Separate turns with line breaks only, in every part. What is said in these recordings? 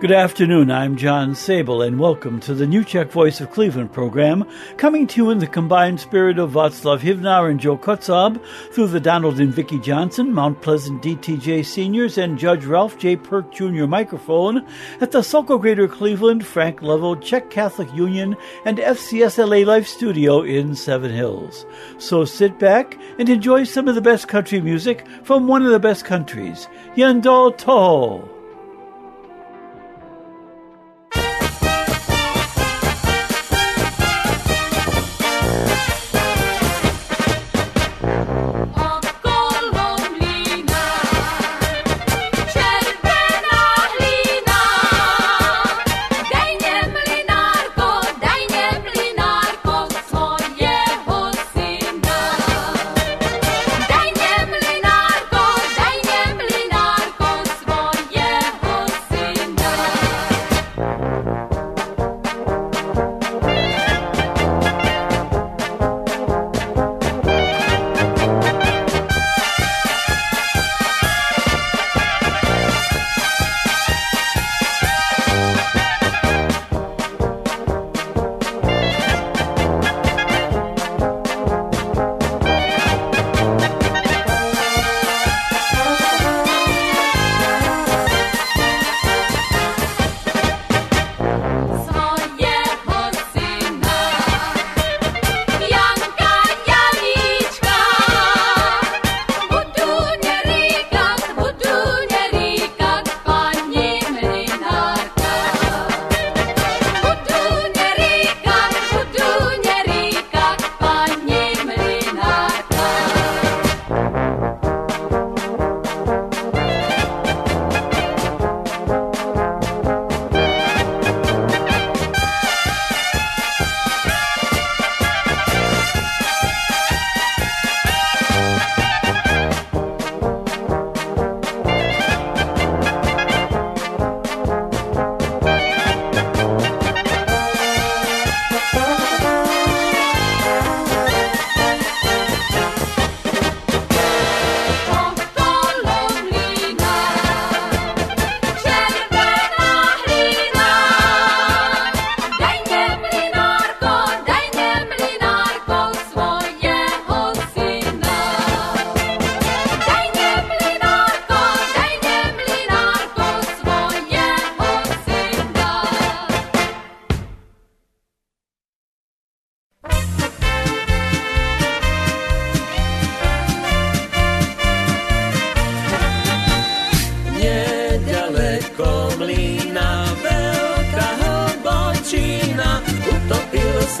Good afternoon. I'm John Sable, and welcome to the New Czech Voice of Cleveland program, coming to you in the combined spirit of Václav Hivnar and Joe Kutzab through the Donald and Vicki Johnson, Mount Pleasant DTJ Seniors, and Judge Ralph J. Perk Jr. microphone at the Sokol Greater Cleveland, Frank Lovell, Czech Catholic Union, and FCSLA Life Studio in Seven Hills. So sit back and enjoy some of the best country music from one of the best countries, Yendol Toho.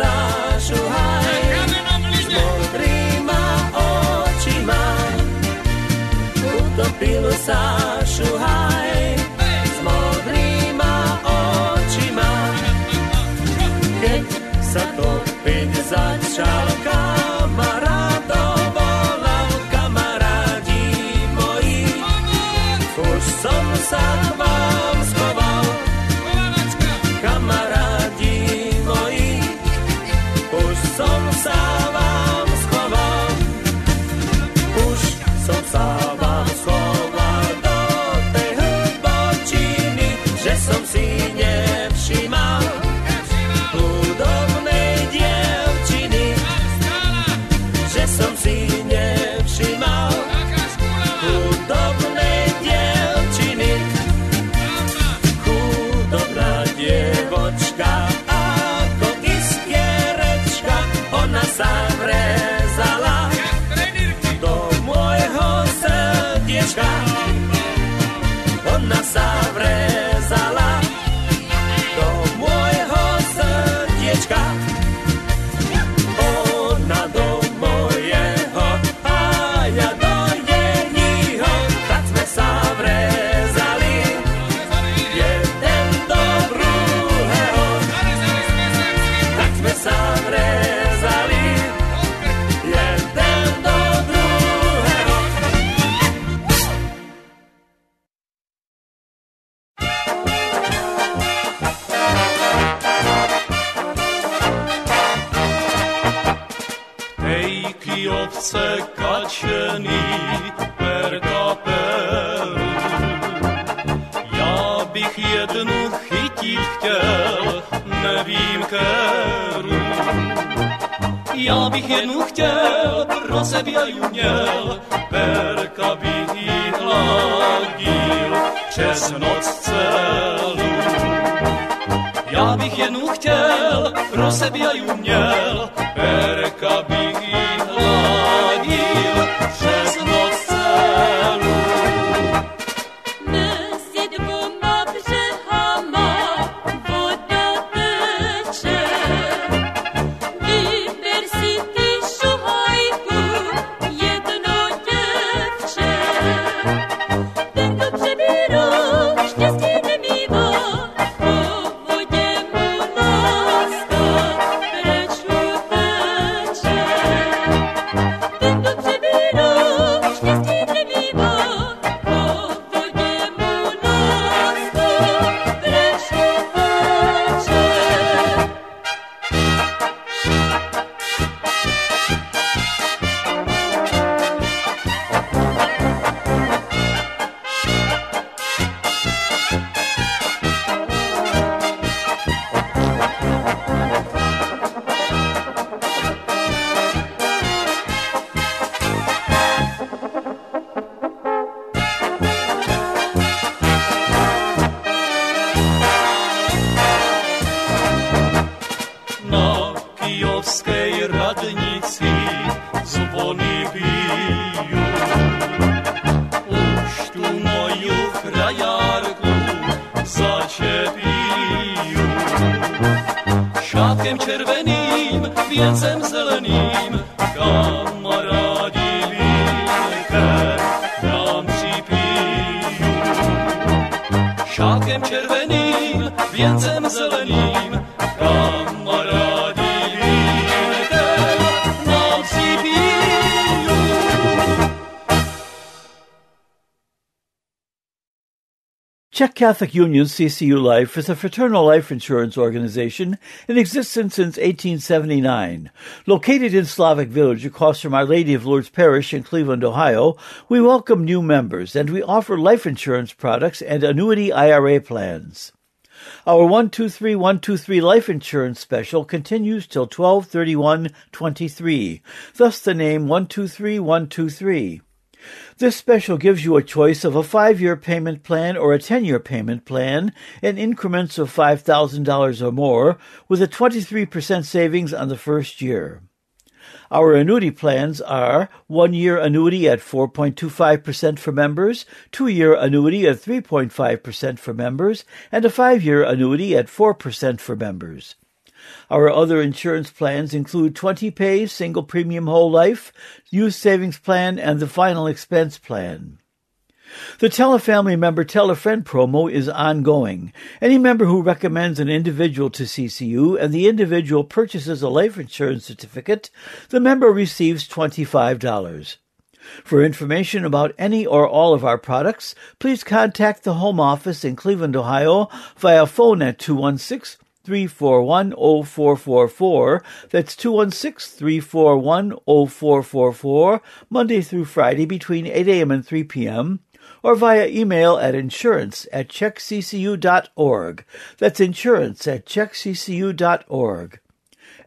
Sa Modrima očima. U topilu sačuvaj S modrima očima. Kek sa to pit začal Jednu chtěl, pro sebe ju měl, perka bych jí hladil přes noc celou. Já bych jednu chtěl, pro sebe ju měl, červeným, věncem zeleným, kamarádi vínke nám připíjú. Šátkem červeným, věncem
Czech Catholic Union CCU Life is a fraternal life insurance organization in existence since 1879. Located in Slavic Village across from Our Lady of Lourdes Parish in Cleveland, Ohio, we welcome new members and we offer life insurance products and annuity IRA plans. Our 123123 life insurance special continues till 123123, thus the name 123123. This special gives you a choice of a five year payment plan or a 10 year payment plan in increments of $5,000 or more with a 23% savings on the first year. Our annuity plans are one year annuity at 4.25% for members, two year annuity at 3.5% for members, and a five year annuity at 4% for members. Our other insurance plans include 20 pay, single premium whole life, youth savings plan, and the final expense plan. The Tell a Family Member Tell a Friend promo is ongoing. Any member who recommends an individual to CCU and the individual purchases a life insurance certificate, the member receives $25. For information about any or all of our products, please contact the Home Office in Cleveland, Ohio via phone at 216 341 0444. That's 216 341 0444, Monday through Friday between 8 a.m. and 3 p.m. Or via email at insurance at checkccu.org. That's insurance at checkccu.org.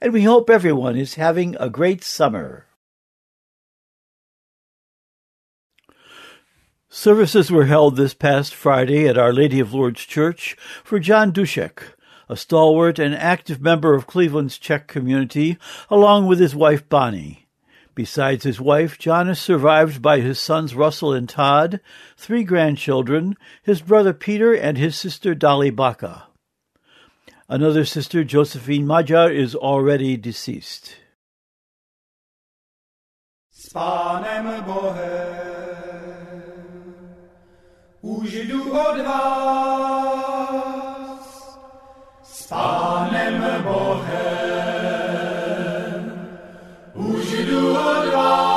And we hope everyone is having a great summer. Services were held this past Friday at Our Lady of Lourdes Church for John Dushek, a stalwart and active member of Cleveland's Czech community, along with his wife Bonnie. Besides his wife, John is survived by his sons Russell and Todd, three grandchildren, his brother Peter, and his sister Dolly Baca. Another sister, Josephine Majar, is already deceased.
Bohem už jdu od vás. S Pánem Bohem už jdu od.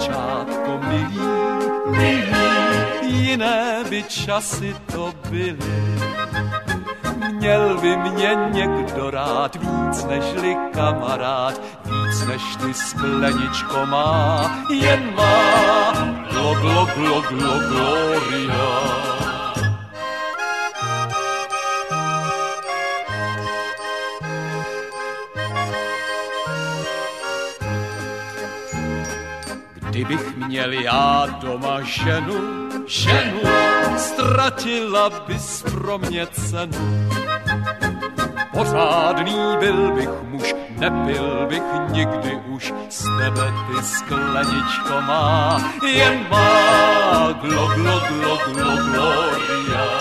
Děvčátko milý, milý, jiné by časy to byly. Měl by mě někdo rád víc nežli kamarád, víc než ty skleničko má, jen má glo, glo, glo, glo, gloria. Kdybych měl já doma ženu, ženu, ztratila bys pro mě cenu. Pořádný byl bych muž, nepil bych nikdy už, z tebe ty skleničko má, jen má glo, glo, glo, glo, gloria.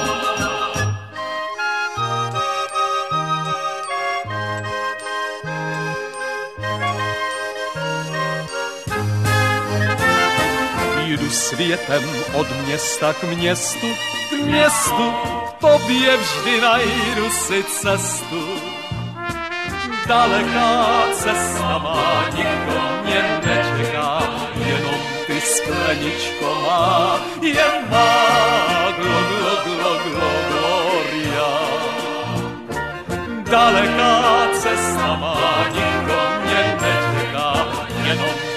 Světem od města k městu, k městu, k tobě vždy najdu si cestu. Daleká cesta má, nikdo mě nečeká, jenom ty skleničko má, jen má glo, glo, glo, glo, gloria. Daleká cesta má, nikdo mě nečeká, jenom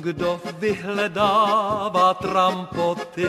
Kdo vyhledává trampoty,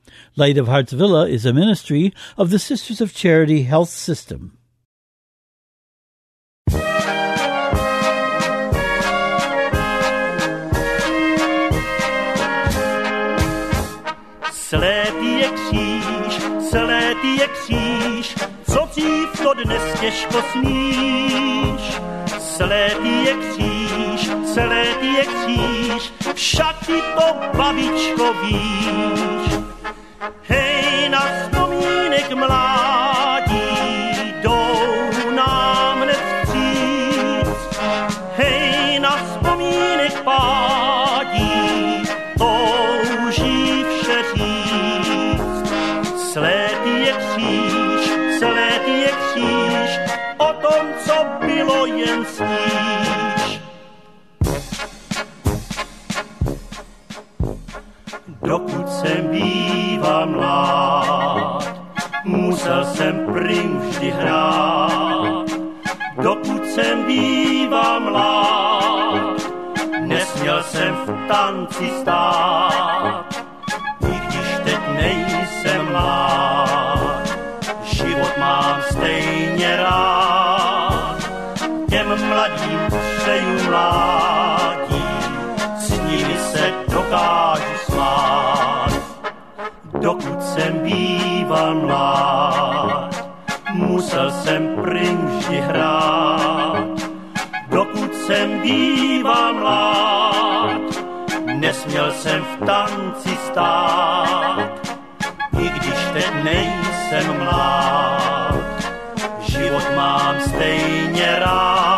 Light of Hearts Villa is a ministry of the Sisters of Charity Health System.
Slepý je kříž, slepý je kříž, co dřív to dnes těžko smíš. Slepý je kříž, slepý je kříž, však ty to babičko víš. Hej, na vzpomínek mládí, jdou nám hned vstříc. Hej, na vzpomínek pádí, touží vše říct. Slétý je kříž, slétý je kříž, o tom, co bylo jen sníš. Dokud jsem býval musel jsem prim vždy hrát. Dokud jsem býval mlád, nesměl jsem v tanci stát. I když teď nejsem mlád, život mám stejně rád. Těm mladým přeju mládí, s nimi se dokážu smát. Dokud jsem býval mlád, musel jsem prim vždy hrát. Dokud jsem býval mlád, nesměl jsem v tanci stát. I když teď nejsem mlád, život mám stejně rád.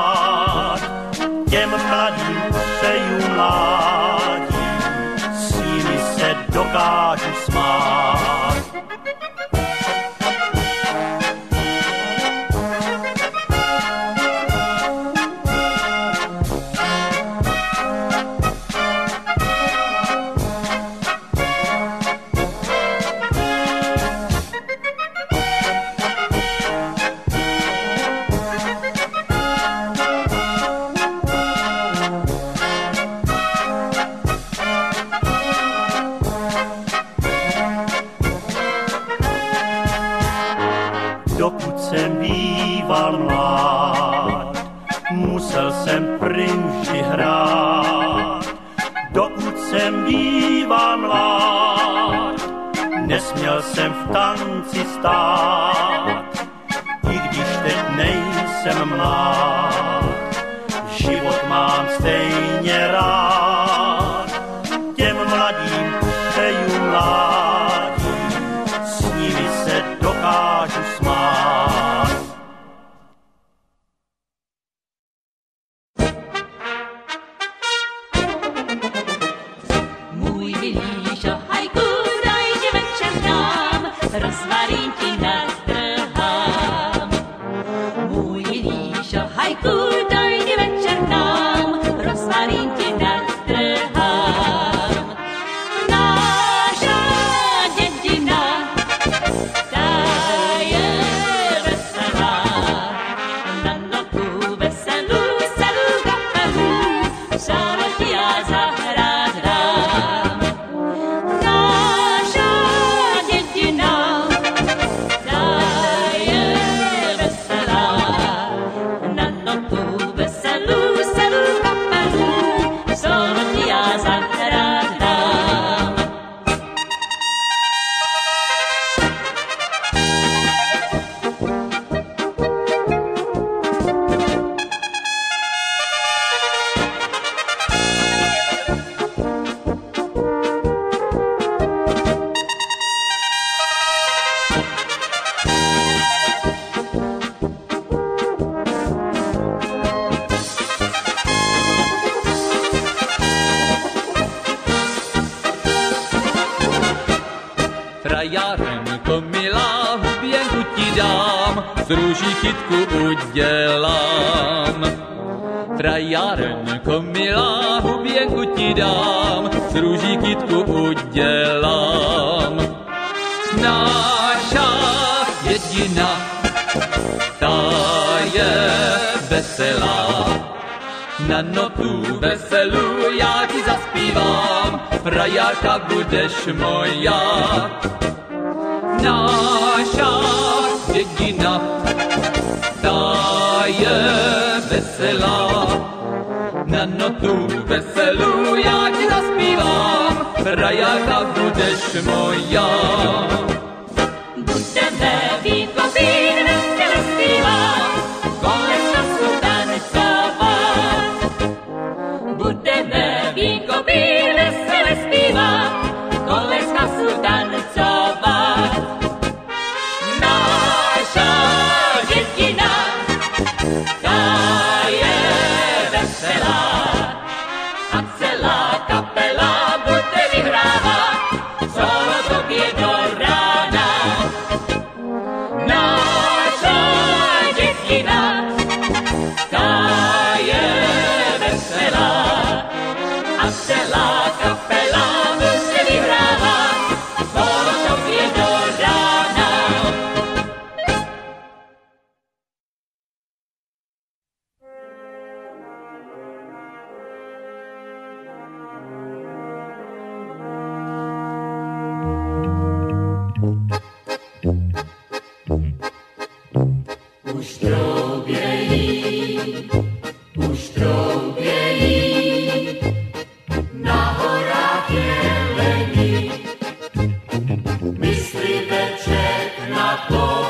Mám
kytku udělám. Náša jedina, ta je veselá. Na notu veselou já ti zaspívám, frajáka budeš moja. Naša jedina, ta je veselá. Na notu veselou já ti Freya Kavudesh
Moya. Freier Kavudesh Moya.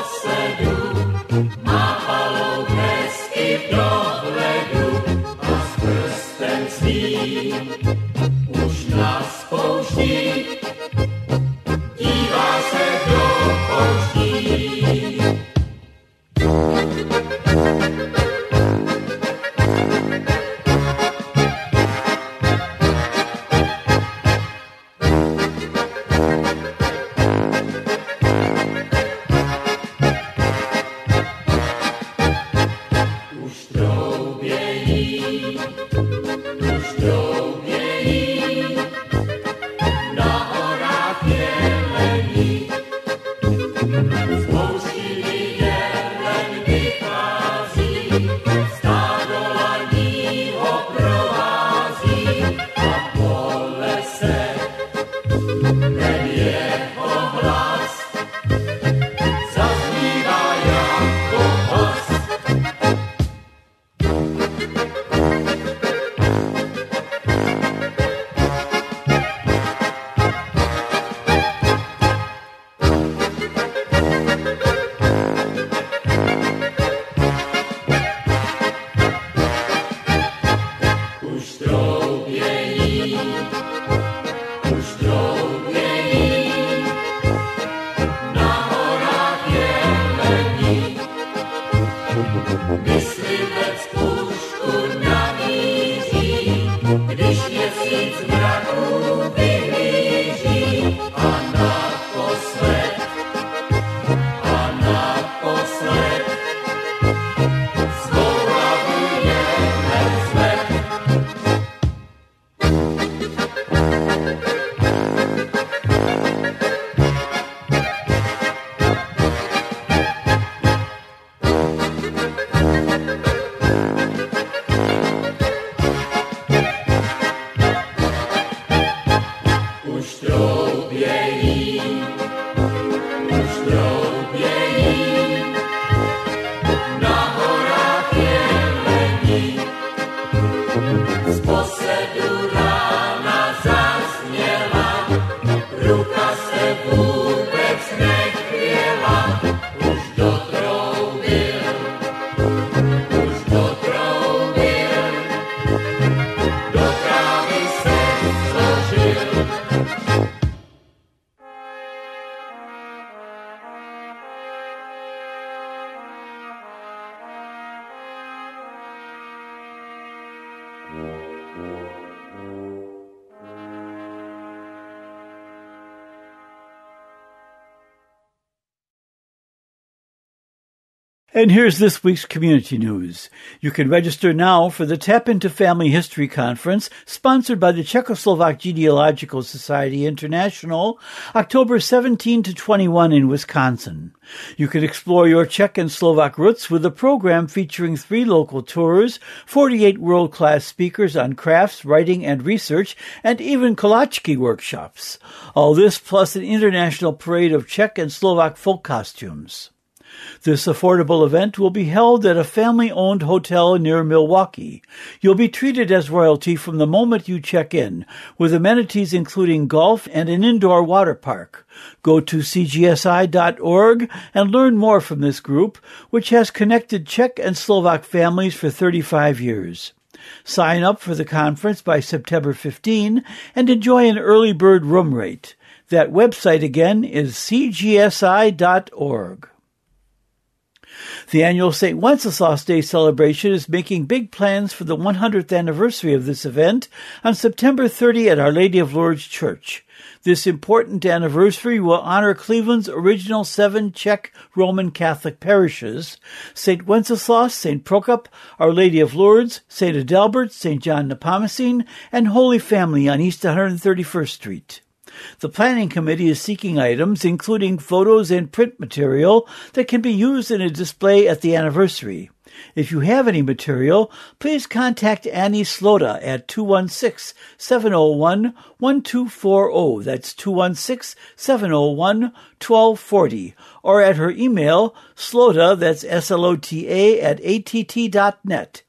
Na posedu,
And here's this week's community news. You can register now for the Tap into Family History Conference, sponsored by the Czechoslovak Genealogical Society International, October 17 to 21 in Wisconsin. You can explore your Czech and Slovak roots with a program featuring three local tours, 48 world-class speakers on crafts, writing, and research, and even Kolachki workshops. All this plus an international parade of Czech and Slovak folk costumes. This affordable event will be held at a family owned hotel near Milwaukee. You'll be treated as royalty from the moment you check in, with amenities including golf and an indoor water park. Go to cgsi.org and learn more from this group, which has connected Czech and Slovak families for 35 years. Sign up for the conference by September 15 and enjoy an early bird room rate. That website again is cgsi.org. The annual St. Wenceslas Day celebration is making big plans for the 100th anniversary of this event on September 30 at Our Lady of Lourdes Church. This important anniversary will honor Cleveland's original seven Czech Roman Catholic parishes St. Wenceslas, St. Prokop, Our Lady of Lourdes, St. Adalbert, St. John Nepomucene, and Holy Family on East 131st Street. The planning committee is seeking items including photos and print material that can be used in a display at the anniversary. If you have any material, please contact Annie Slota at 216-701-1240. That's 216-701-1240. Or at her email, slota, that's S-L-O-T-A, at att.net.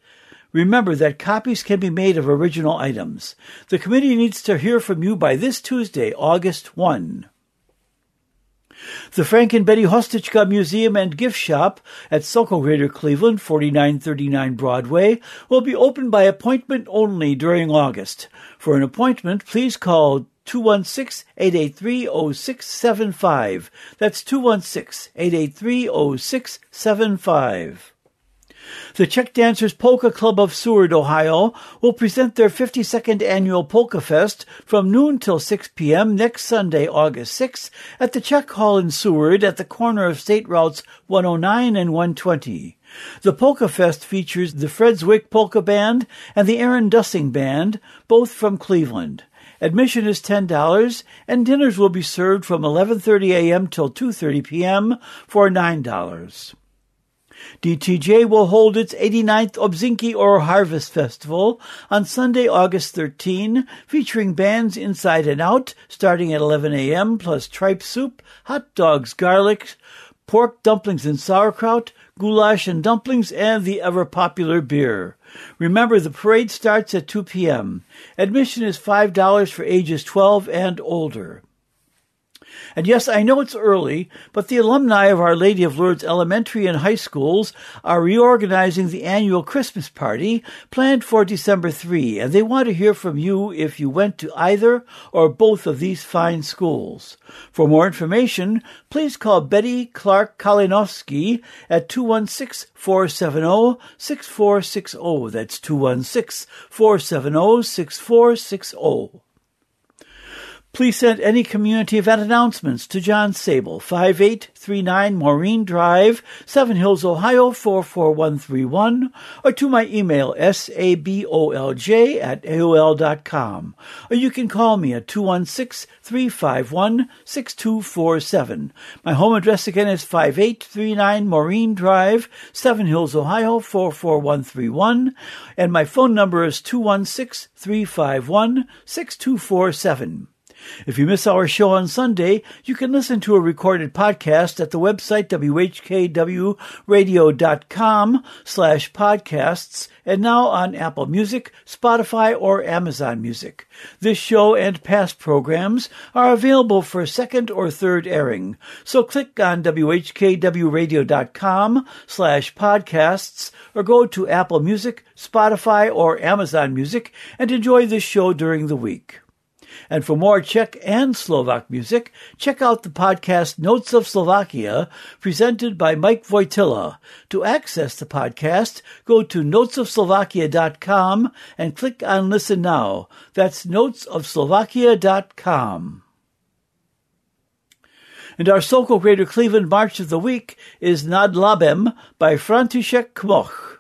Remember that copies can be made of original items. The committee needs to hear from you by this Tuesday, August 1. The Frank and Betty Hostichka Museum and Gift Shop at Sokol Greater Cleveland, 4939 Broadway, will be open by appointment only during August. For an appointment, please call 216-883-0675. That's 216-883-0675. The Czech Dancers Polka Club of Seward, Ohio, will present their 52nd annual Polka Fest from noon till 6 p.m. next Sunday, August 6th, at the Czech Hall in Seward at the corner of State Routes 109 and 120. The Polka Fest features the Fred Ziwich Polka Band and the Aaron Dussing Band, both from Cleveland. Admission is $10 and dinners will be served from 11:30 a.m. till 2:30 p.m. for $9. DTJ will hold its 89th Obzinki or Harvest Festival on Sunday, August 13, featuring bands inside and out starting at 11 a.m. plus tripe soup, hot dogs, garlic, pork dumplings and sauerkraut, goulash and dumplings, and the ever popular beer. Remember, the parade starts at 2 p.m. Admission is $5 for ages 12 and older. And yes, I know it's early, but the alumni of Our Lady of Lourdes elementary and high schools are reorganizing the annual Christmas party planned for December 3, and they want to hear from you if you went to either or both of these fine schools. For more information, please call Betty Clark Kalinowski at 216 470 6460. That's 216 470 6460. Please send any community event announcements to John Sabol, 5839 Maureen Drive, Seven Hills, Ohio 44131, or to my email sabolj at aol.com. Or you can call me at 216-351-6247. My home address again is 5839 Maureen Drive, Seven Hills, Ohio 44131, and my phone number is 216 351 6247. If you miss our show on Sunday, you can listen to a recorded podcast at the website whkwradio.com slash podcasts and now on Apple Music, Spotify, or Amazon Music. This show and past programs are available for second or third airing, so click on whkwradio.com slash podcasts or go to Apple Music, Spotify, or Amazon Music and enjoy this show during the week. And for more Czech and Slovak music, check out the podcast Notes of Slovakia, presented by Mike Wojtyla. To access the podcast, go to notesofslovakia.com and click on Listen Now. That's notesofslovakia.com. And our Sokol Greater Cleveland March of the Week is Nad Labem by František Kmoch.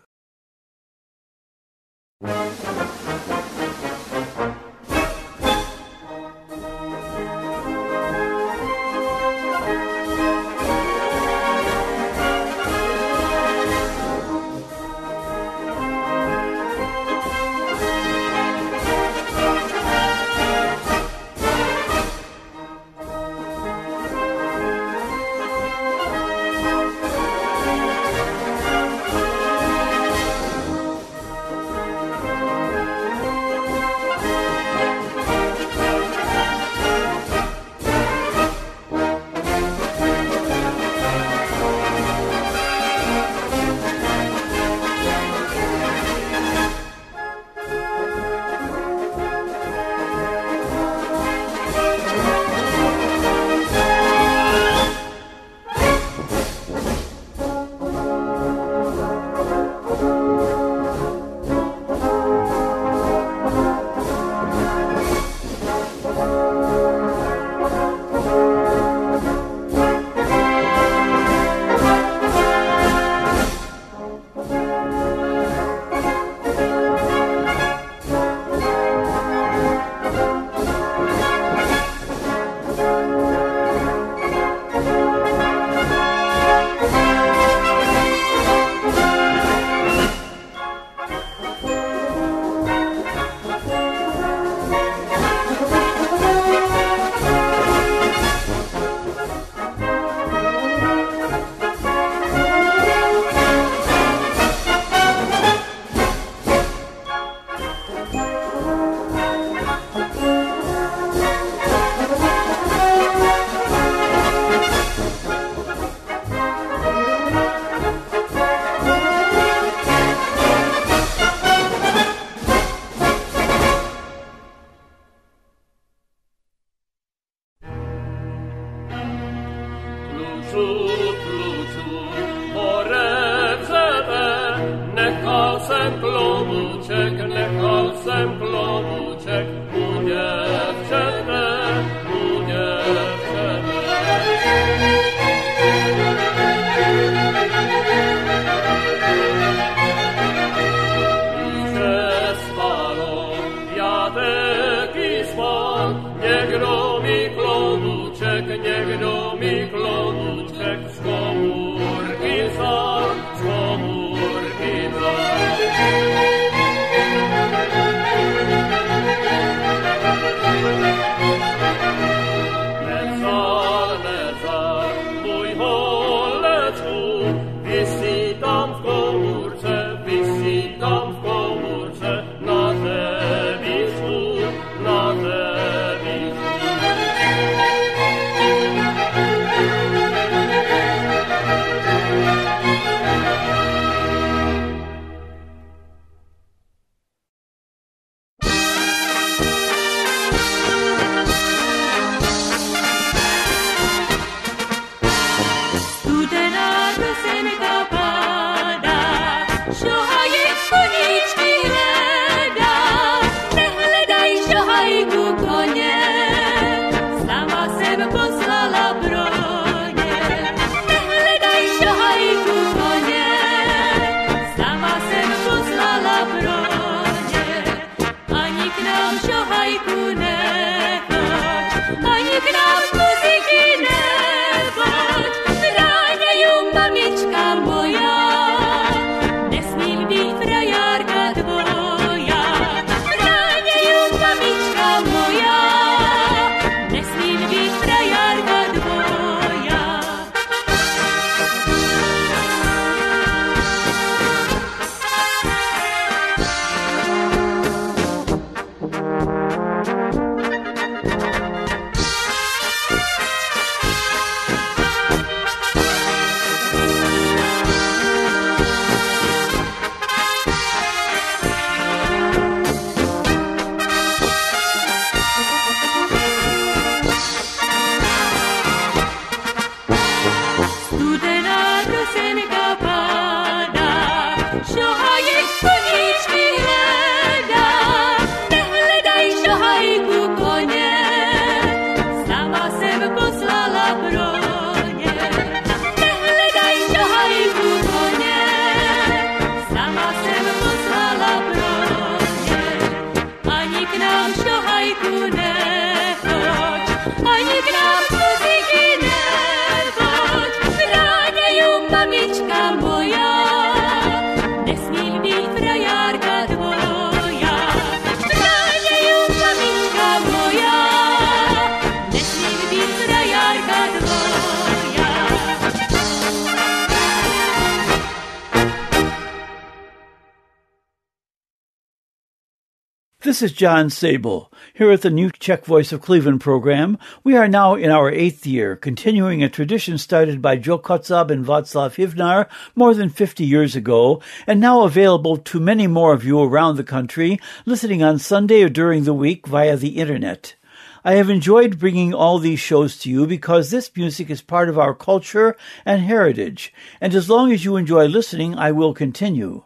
This is John Sabol. Here at the New Czech Voice of Cleveland program, we are now in our eighth year, continuing a tradition started by Joe Kotzab and Václav Hivnar more than 50 years ago, and now available to many more of you around the country, listening on Sunday or during the week via the Internet. I have enjoyed bringing all these shows to you because this music is part of our culture and heritage, and as long as you enjoy listening, I will continue.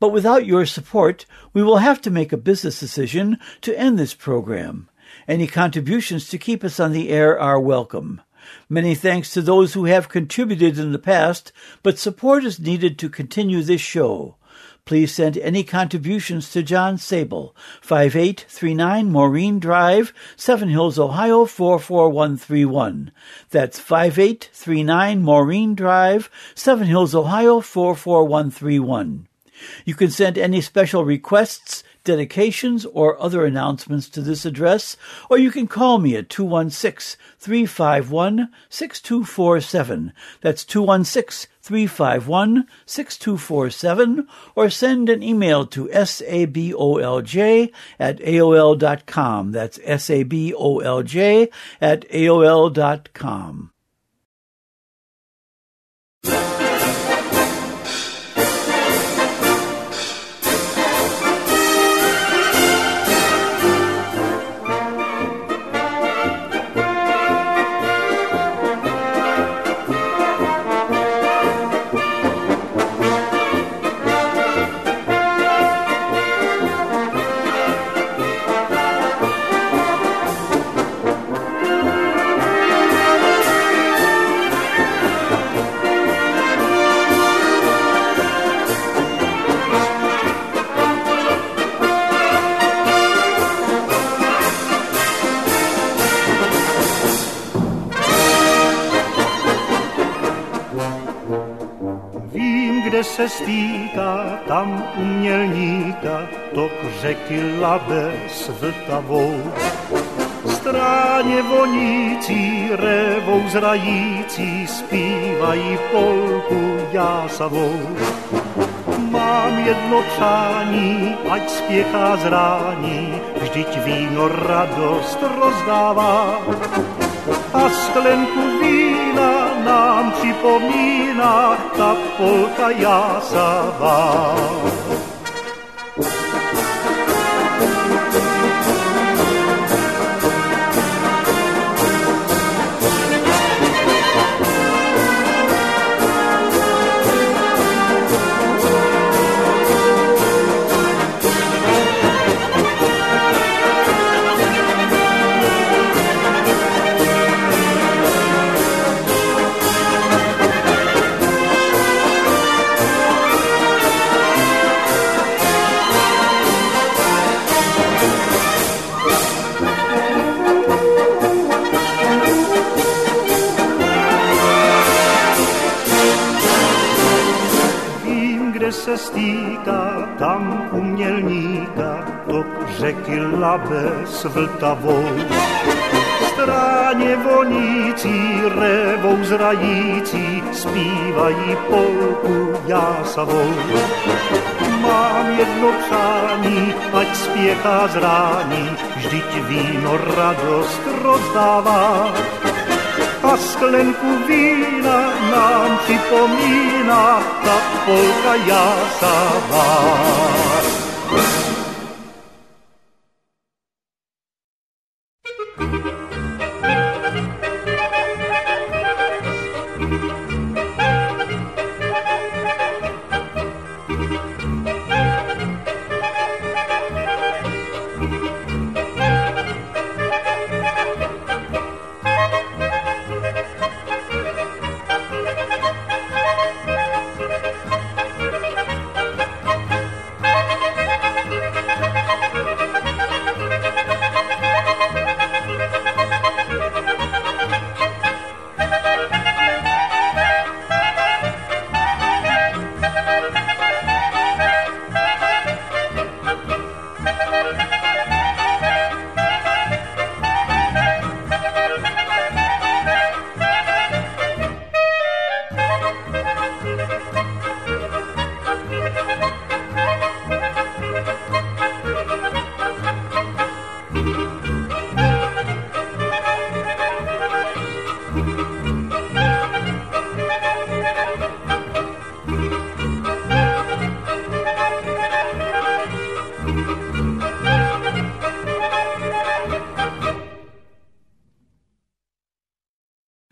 But without your support, we will have to make a business decision to end this program. Any contributions to keep us on the air are welcome. Many thanks to those who have contributed in the past, but support is needed to continue this show. Please send any contributions to John Sabol, 5839 Maureen Drive, Seven Hills, Ohio 44131. That's 5839 Maureen Drive, Seven Hills, Ohio 44131. You can send any special requests, dedications, or other announcements to this address, or you can call me at 216 351 6247. That's 216 351 6247, or send an email to sabolj at aol.com. That's sabolj at aol.com.
řeky Labe s Vltavou. Stráně vonící, révou zrající, zpívají polku jásavou. Mám jedno přání, ať spěchá zrání, vždyť víno radost rozdává. A sklenku vína nám připomíná ta polka jásavá. Labe s Vltavou. Stráně vonící, révou zrající, zpívají polku jásavou. Mám jedno přání, ať spěchá zrání, vždyť víno radost rozdává a sklenku vína nám připomíná ta polka jásavá.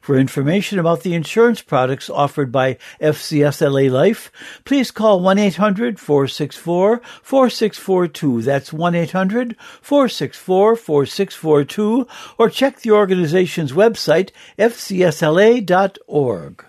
For information about the insurance products offered by FCSLA Life, please call 1-800-464-4642. That's 1-800-464-4642 or check the organization's website, fcsla.org.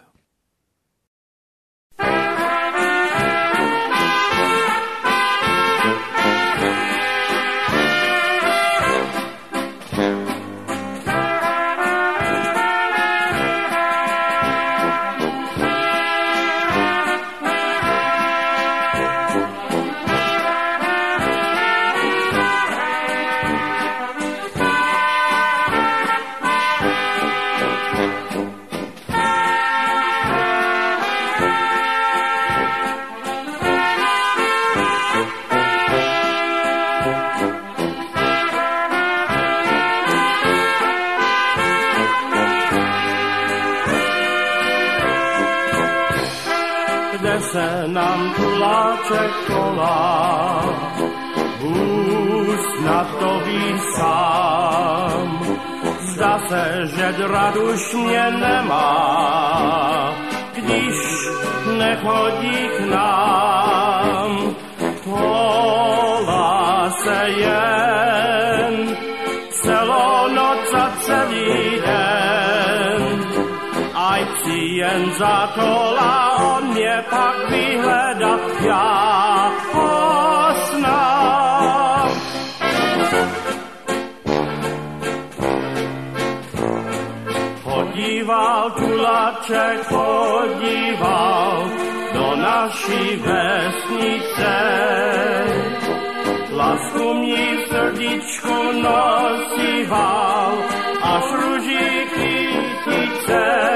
tuláček kolá, vůz na to ví sám. Zdá se, že už mě nemá, když nechodí k nám. Kolá se jen celou noc a celý den, ať si jen zakolá mě pak vyhleda, já. Podíval tulaček, podíval do naší vesnice. Lásku mní v srdíčku nosíval, až ružíky chyce,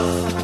Oh.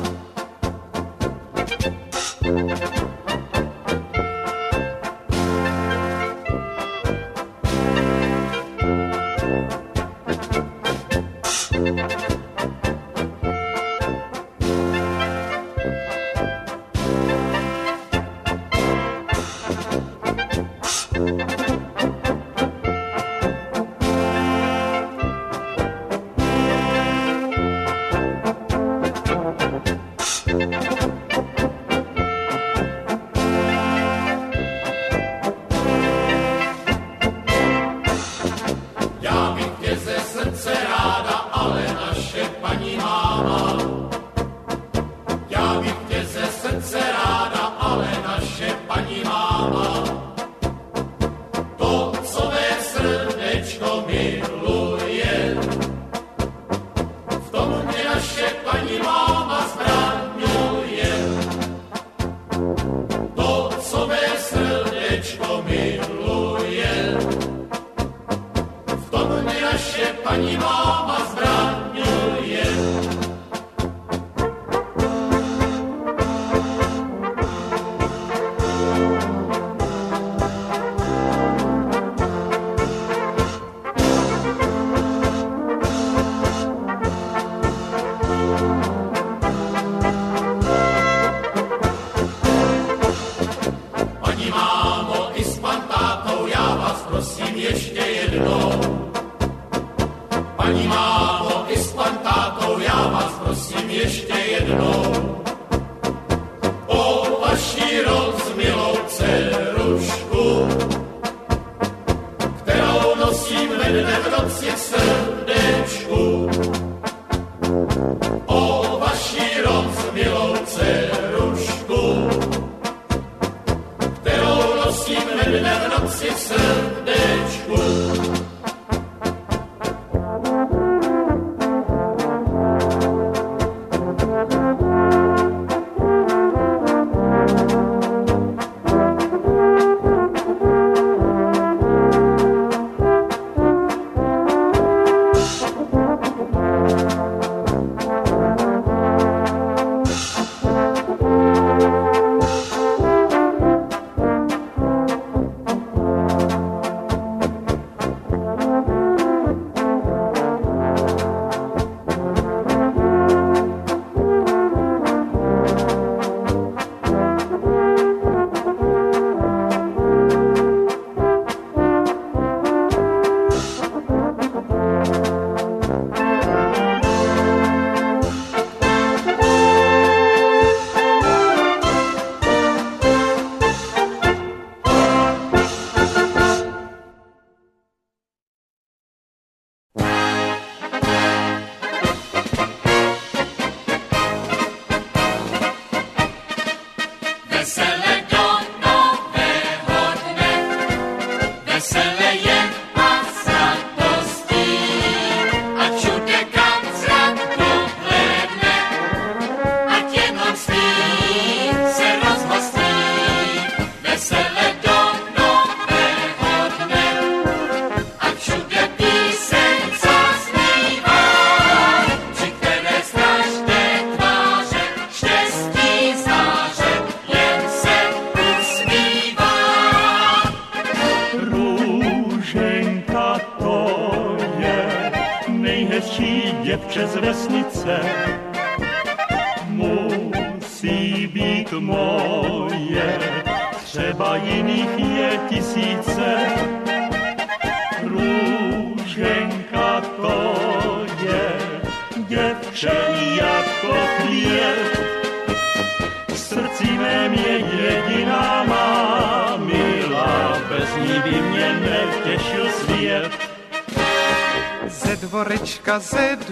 Dvorečka,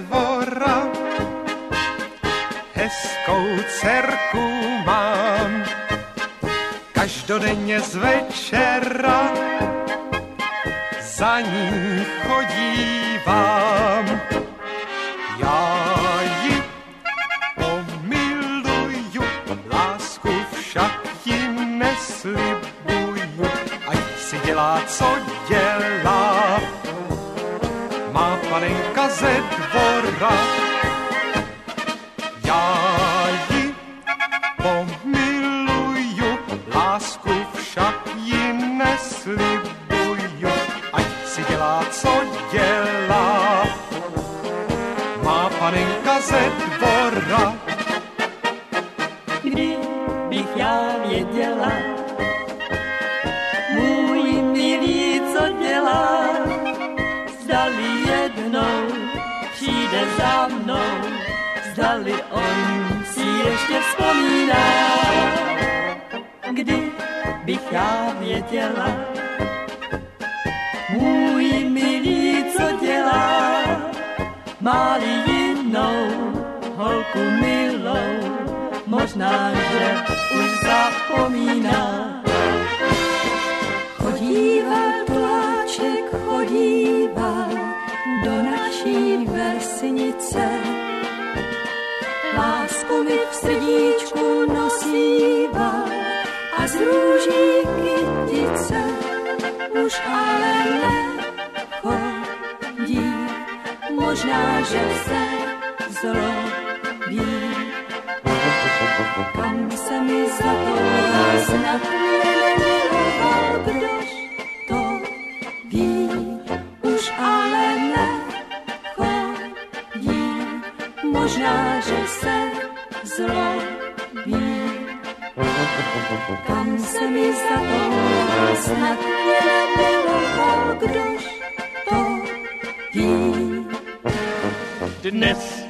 on si ještě vzpomíná. Kdybych já věděla, můj milý, co dělá, má-li jinou holku milou, možná, že už zapomíná.
Chodíval pláček, chodíval do naší vesnice. Lásku mi v srdíčku nosíval a z růží kytice už ale nechodí. Možná, že se zlobí. Kam se mi za to snad nemiloval, kdož
Dnes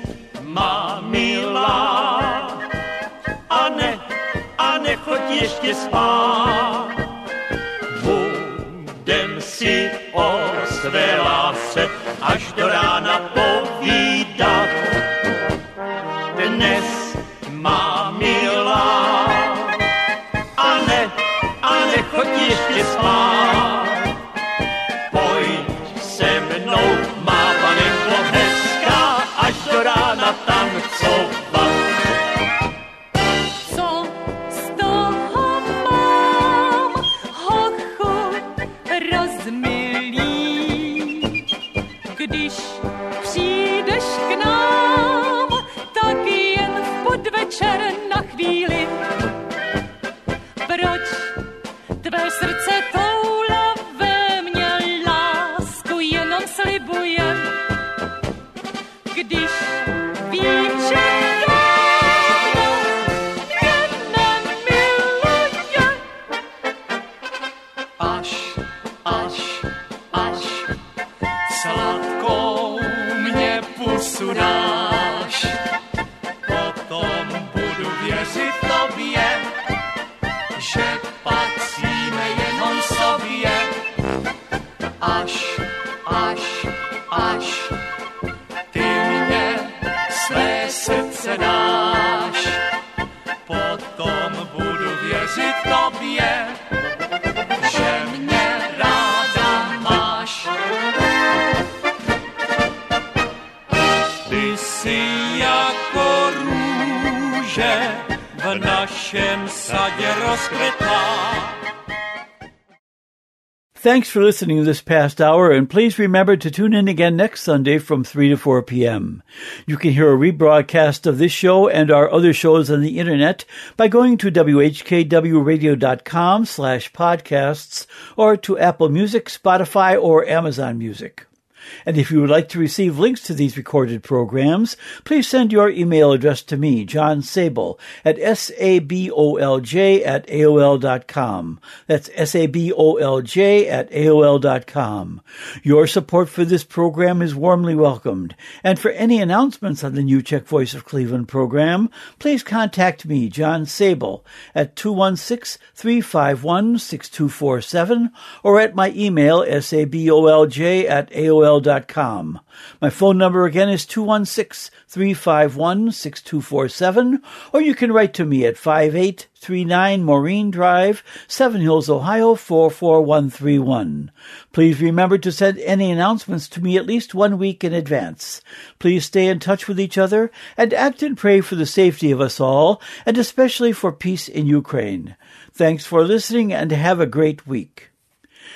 Thanks for listening this past hour, and please remember to tune in again next Sunday from 3 to 4 p.m. You can hear a rebroadcast of this show and our other shows on the internet by going to whkwradio.com slash podcasts or to Apple Music, Spotify, or Amazon Music. And if you would like to receive links to these recorded programs, please send your email address to me, John Sabol, at sabolj at aol.com. That's sabolj at aol.com. Your support for this program is warmly welcomed. And for any announcements on the New Czech Voice of Cleveland program, please contact me, John Sabol, at 216-351-6247 or at my email, sabolj at aol.com. My phone number again is 216-351-6247, or you can write to me at 5839 Maureen Drive, Seven Hills, Ohio 44131. Please remember to send any announcements to me at least one week in advance. Please stay in touch with each other and act and pray for the safety of us all, and especially for peace in Ukraine. Thanks for listening and have a great week